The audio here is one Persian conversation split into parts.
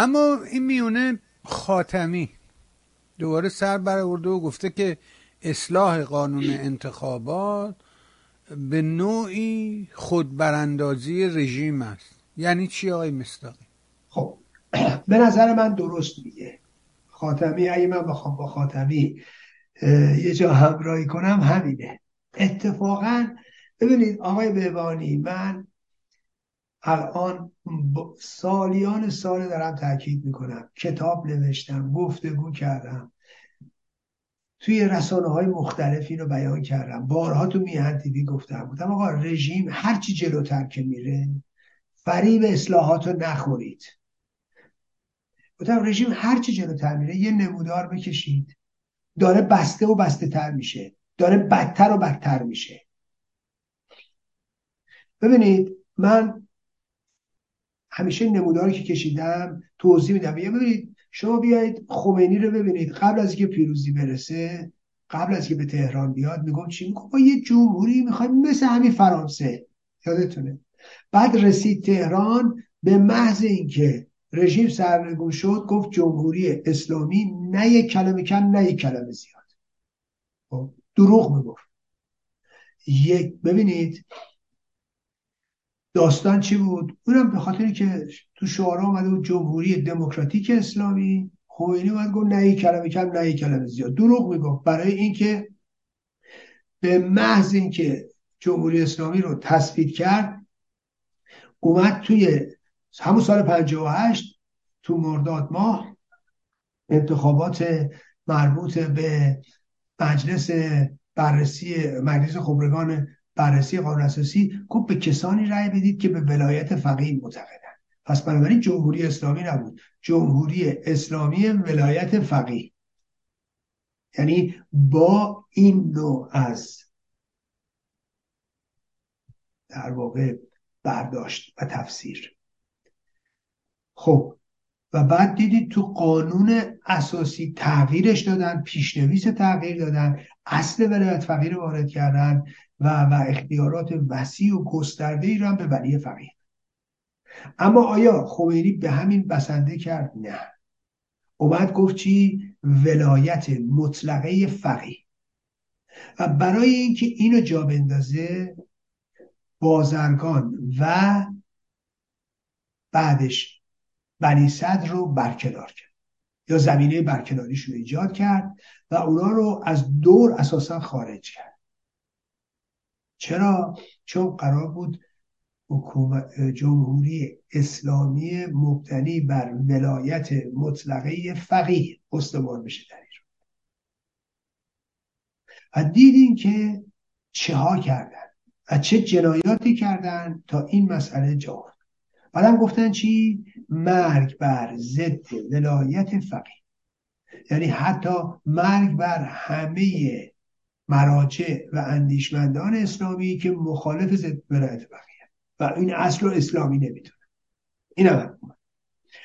اما این میونه خاتمی. دوباره سر برآورده و گفته که اصلاح قانون انتخابات به نوعی خودبراندازی رژیم است. یعنی چی آقای مستاقی خب به نظر من درست میگه. خاتمی اگه من بخوام با خاتمی یه جا همراهی کنم همینه. اتفاقا ببینید آقای بهبانی من الان سالیان سال دارم تاکید می‌کنم. کتاب نوشتم گفتگو کردم. توی رسانه های مختلف اینو بیان کردم. بارها تو میهن تیوی گفتم. بودم آقا رژیم هرچی جلوتر که میره فریب اصلاحات رو نخورید. گفتم رژیم هرچی جلوتر میره یه نمودار بکشید. داره بسته و بسته تر میشه. داره بدتر و بدتر میشه. ببینید من همیشه نموداری که کشیدم توضیح میدم. ببینید شما بیایید خمینی رو ببینید. قبل از اینکه پیروزی برسه قبل از که به تهران بیاد میگم چی؟ میگم با یه جمهوری می‌خوایم مثل همین فرانسه. یادتونه. بعد رسید تهران به محض اینکه رژیم سرنگون شد گفت جمهوری اسلامی نه یک کلمه کم نه یک کلمه زیاد. خب، دروغ می‌گفت. یک ببینید داستان چی بود؟ اونم به خاطری که تو شعارها آمده بود جمهوری دموکراتیک اسلامی. خمینی اومد گفت نه کلمه کم نه کلمه زیاد. دروغ می‌گفت. برای اینکه به محض اینکه جمهوری اسلامی رو تثبیت کرد اومد توی همون سال 58 تو مرداد ماه انتخابات مربوط به مجلس بررسی مجلس خبرگان بررسی قانون اساسی گفت به کسانی رأی بدید که به ولایت فقیه معتقدن پس بنابراین جمهوری اسلامی نبود. جمهوری اسلامی ولایت فقیه. یعنی با این نوع از در واقع برداشت و تفسیر. خب و بعد دیدید تو قانون اساسی تغییرش دادن پیشنویس تغییر دادن اصل ولایت فقیر وارد کردن و, و اختیارات وسیع و گسترده ای رو به ولی فقیه اما آیا خمینی به همین بسنده کرد؟ نه. اومد گفت چی؟ ولایت مطلقه فقیه و برای اینکه اینو جا بندازه بازرگان و بعدش بنی صدر رو برکنار کرد. یا زمینه برکناریش رو ایجاد کرد و اونا رو از دور اساسا خارج کرد. چرا؟ چون قرار بود جمهوری اسلامی مبتنی بر ولایت مطلقه فقیه استوار بشه در ایران. و دیدیم که چه ها کردن و چه جنایاتی کردن تا این مسئله جا بعدم گفتن چی؟ مرگ بر ضد ولایت فقیه. یعنی حتی مرگ بر همه مراجع و اندیشمندان اسلامی که مخالف ضد ولایت فقیه. و این اصل رو اسلامی نمی‌تونه این هم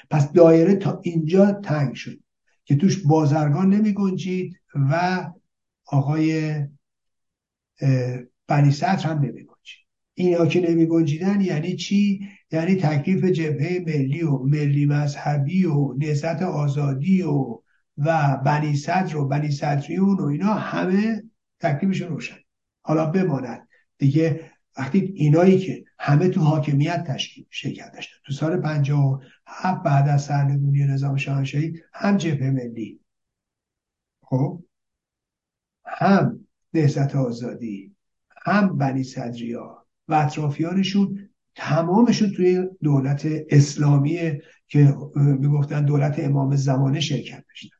پس دایره تا اینجا تنگ شد که توش بازرگان نمی گنجید و آقای بنی سطر هم نمی اینا که نمی گنجیدن یعنی چی؟ یعنی تکلیف جبهه ملی و ملی مذهبی و نهضت آزادی و و بنی صدر و بنی صدریون و اینا همه تکلیفشون روشن. حالا بماند. دیگه وقتی اینایی که همه تو حاکمیت تشکیل شرکت داشتن. تو سال 57 بعد از سرنگونی نظام شاهنشاهی هم جبهه ملی. خب؟ هم نهضت آزادی. هم بنی صدریا. و اطرافیانشون تمامشون توی دولت اسلامی که می‌گفتن دولت امام زمانه شرکت داشتن.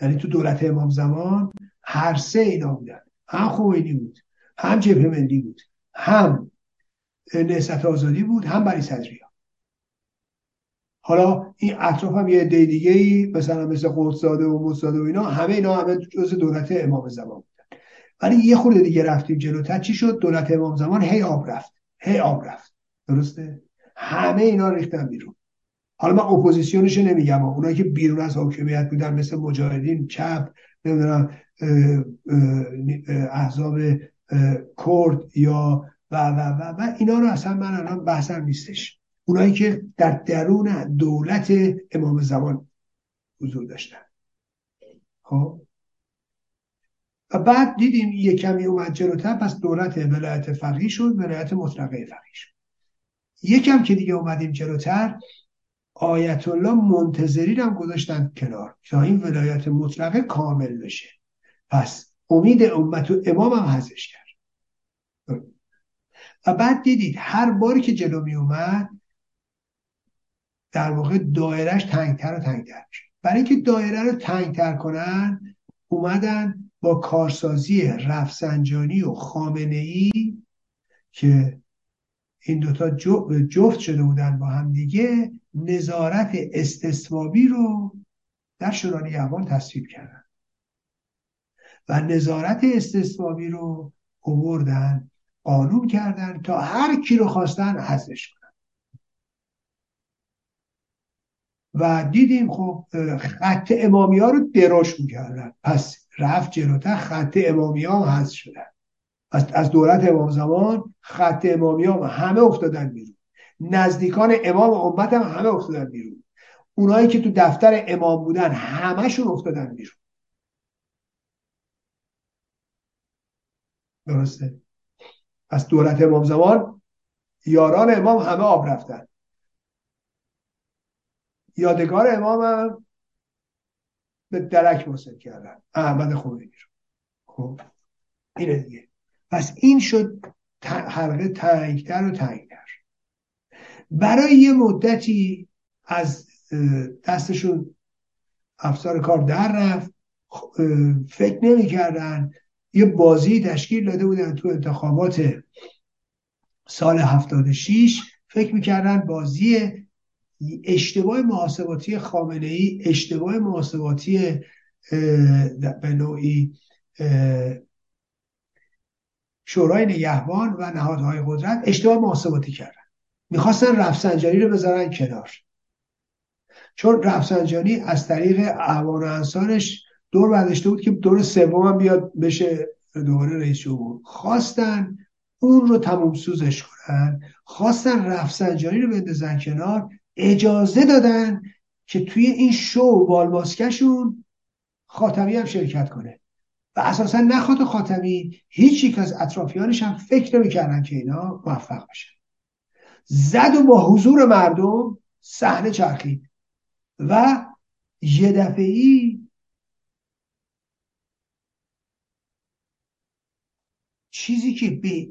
یعنی تو دولت امام زمان هر سه اینا بودن. هم خمینی بود هم جبهه ملی بود هم نهضت آزادی بود هم بنی صدریا. حالا این اطراف هم یه عده دیگه ای مثلا مثل قطب‌زاده و مصاده و اینا همه اینا همه جز دولت امام زمان بودن ولی یه خورده دیگه رفتیم جلوتر. چی شد؟ دولت امام زمان هی آب رفت. هی آب رفت. درسته؟ همه اینا ریختن بیرون. حالا من اپوزیسیونش نمیگم. اونایی که بیرون از حاکمیت بودن مثل مجاهدین چپ نمی‌دونم احزاب کرد یا و و و و اینا رو اصلا من الان بحثم نیستش. اونایی که در درون دولت امام زمان حضور داشتن. خب؟ و بعد دیدیم یه کمی اومد جلوتر پس دولت ولایت فقیه شد ولایت مطلقه فقیه شد. یکم که دیگه اومدیم جلوتر آیت الله منتظری هم گذاشتن کنار تا این ولایت مطلقه کامل بشه. پس امید امت و امام هم حذش کرد. و بعد دیدید هر باری که جلو می اومد در واقع دایرش تنگتر و تنگتر میشه برای اینکه دایره رو تنگتر کنن اومدن با کارسازی رفسنجانی و خامنه ای که این دوتا جفت شده بودن با هم دیگه نظارت استثوابی رو در شورای نگهبان تصویب کردن. و نظارت استثوابی رو اووردن قانون کردن تا هر کی رو خواستن حذفش کنن. و دیدیم خب خط امامی ها رو دراش می‌کردن. پس رفت جلوتر خط امامی هم حذف شدن. از دولت امام زمان خط امامی ها همه افتادن بیرون. نزدیکان امام امت هم همه افتادن بیرون. اونایی که تو دفتر امام بودن همهشون افتادن بیرون. درسته؟ از دولت امام زمان یاران امام همه آب رفتن. یادگار امام هم به درک وصل کردن. احمد خمینی رو. خب اینه دیگه. پس این شد حلقه تنگتر و تنگتر. برای یه مدتی از دستشون افسار کار در رفت. فکر نمی‌کردن. یه بازی تشکیل داده بودن تو انتخابات سال 76 فکر می‌کردن بازی اشتباه محاسباتی خامنه ای اشتباه محاسباتی به نوعی شورای نگهبان و نهادهای قدرت اشتباه محاسباتی کردن. می‌خواستن رفسنجانی رو بذارن کنار. چون رفسنجانی از طریق اعوان و انصارش دور برداشته بود که دور سوم هم بیاد بشه دوباره رئیس جمهور. خواستن اون رو تموم سوزش کنن خواستن رفسنجانی رو بندازن کنار اجازه دادن که توی این شو و بالماسکشون خاتمی هم شرکت کنه. و اساسا نخواد خاتمی هیچ یک از اطرافیانش هم فکر نمی‌کردن که اینا موفق بشن. زد و با حضور مردم صحنه چرخید. و یه دفعی چیزی که به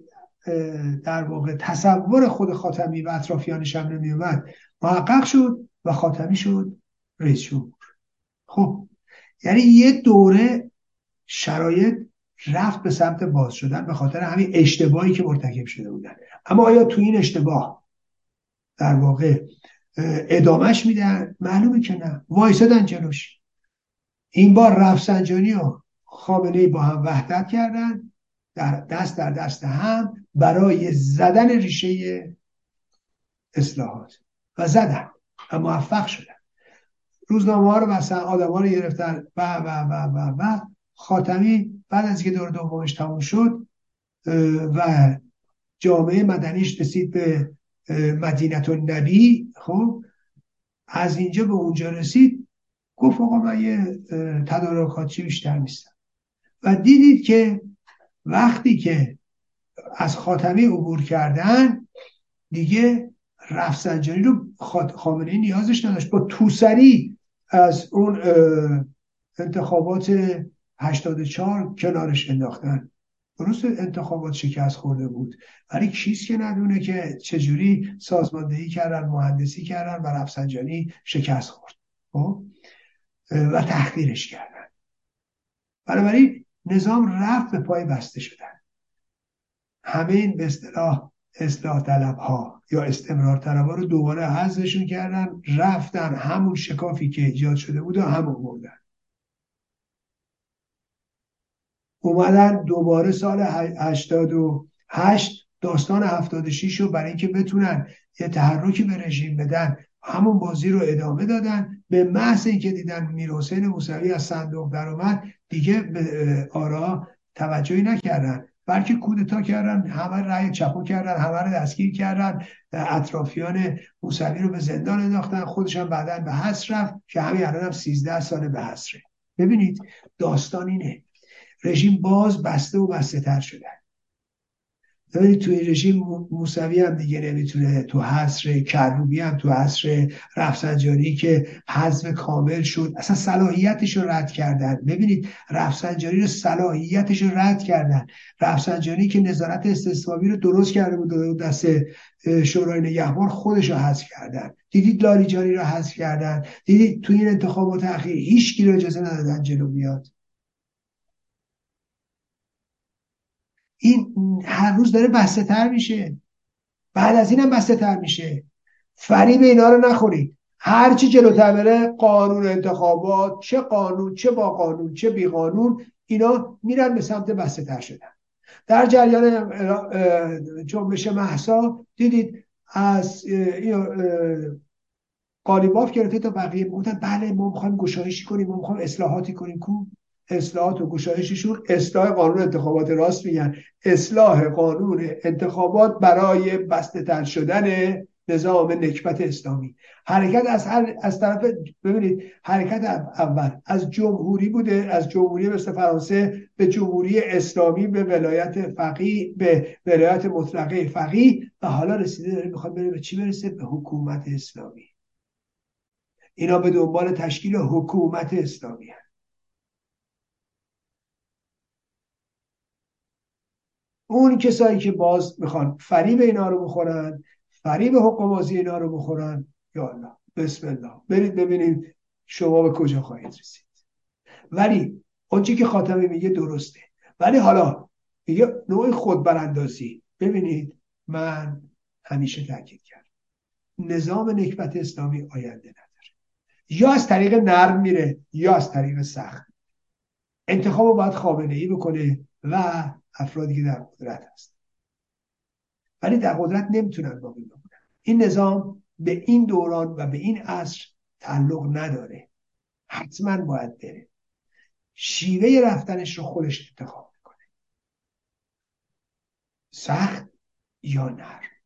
در واقع تصور خود خاتمی و اطرافیانش هم نمیومد محقق شد و خاتمی شد رئیس جمهور. خب یعنی یه دوره شرایط رفت به سمت باز شدن به خاطر همین اشتباهی که مرتکب شده بودن. اما آیا تو این اشتباه در واقع ادامهش میدن؟ معلومه که نه. وایسادن جلوش. این بار رفسنجانی و خامنه با هم وحدت کردن در دست در دست هم. برای زدن ریشه اصلاحات. و زدن. و موفق شدن. روزنامه ها رو مثلا آدم ها رو گرفتن. و و و و و. خاتمی بعد از که دور دومش تموم شد و جامعه مدنیش رسید به مدینت نبی خب از اینجا به اونجا رسید. گفت آقا من یه تدارکاتچی بیشتر نیستم. و دیدید که وقتی که از خاتمی عبور کردن دیگه رفسنجانی رو خامنه نیازش نداشت. با توسری از اون انتخابات 84 کنارش انداختن. درست انتخابات شکست خورده بود ولی کیست که ندونه که چجوری سازماندهی کردن مهندسی کردن و رفسنجانی شکست خورد. خب؟ و تحقیرش کردن. بنابراین نظام رفت به پای بسته شدن. همه این به اصطلاح اصلاح طلب ها یا استمرار طلب ها رو دوباره حذفشون کردن رفتن همون شکافی که ایجاد شده بود و همون بردن اومدن دوباره سال 88 داستان 86 رو برای اینکه بتونن یه تحرکی به رژیم بدن همون بازی رو ادامه دادن. به محض اینکه دیدن میر حسین موسوی از صندوق در اومد دیگه به آرا توجهی نکردن. بلکه کودتا کردن همه رأی چپو کردن همه رو دستگیر کردن. اطرافیان موسوی رو به زندان انداختن خودشان بعدا به حس رفت که همین الان هم 13 سال به حسره ببینید داستان اینه. رژیم باز بسته و بسته تر شدن. ببینید توی رژیم موسوی هم دیگه نمی‌تونه تو حصر کروبی هم تو حصر رفسنجانی که حذف کامل شد اصلا صلاحیتش رو رد کردن. ببینید رفسنجانی رو صلاحیتش رو رد کردن. رفسنجانی که نظارت استثبابی رو درست کرده بود دست شورای نگهبان خودش رو حذف کردن. دیدید لاریجانی رو حذف کردن. دیدید توی این انتخابات اخیر هیچ کی رو اجازه ندادن جلو بیاد. این هر روز داره بسته تر میشه. بعد از اینم بسته تر میشه. فریب اینا رو نخورید. هرچی جلوتر بره قانون انتخابات چه قانون چه با قانون چه بی قانون اینا میرن به سمت بسته تر شدن. در جریان جنبش محسا دیدید از قالیباف گرفته تا بقیه. بودن بله ما می‌خوایم گشایشی کنیم ما می‌خوایم اصلاحاتی کنیم. کو؟ اصلاحات و گشایششون اصلاح قانون انتخابات راست میگن. اصلاح قانون انتخابات برای بسته تر شدن نظام نکبت اسلامی. حرکت از هر از طرف ببینید حرکت اول از جمهوری بوده از جمهوری مثل فرانسه به جمهوری اسلامی به ولایت فقیه به ولایت مطلقه فقیه و حالا رسیده داره می‌خواد بره به چی برسه؟ به حکومت اسلامی. اینا به دنبال تشکیل حکومت اسلامی اون کسایی که باز می‌خوان فریب اینا رو بخورن فریب حقوق بازی اینا رو بخورن. یا الله. بسم الله. برید ببینید شما به کجا خواهید رسید. ولی اونچه که خاتمه میگه درسته. ولی حالا میگه نوع خود براندازی ببینید من همیشه تاکید کردم. نظام نکبت اسلامی آینده نداره. یا از طریق نرم میره یا از طریق سخت. انتخاب باید خامنه ای بکنه و افرادی که در قدرت هست ولی در قدرت نمی‌تونن باقی بمونن. این نظام به این دوران و به این عصر تعلق نداره. حتما باید بره. شیوه رفتنش رو خودش انتخاب می‌کنه. سخت یا نرم؟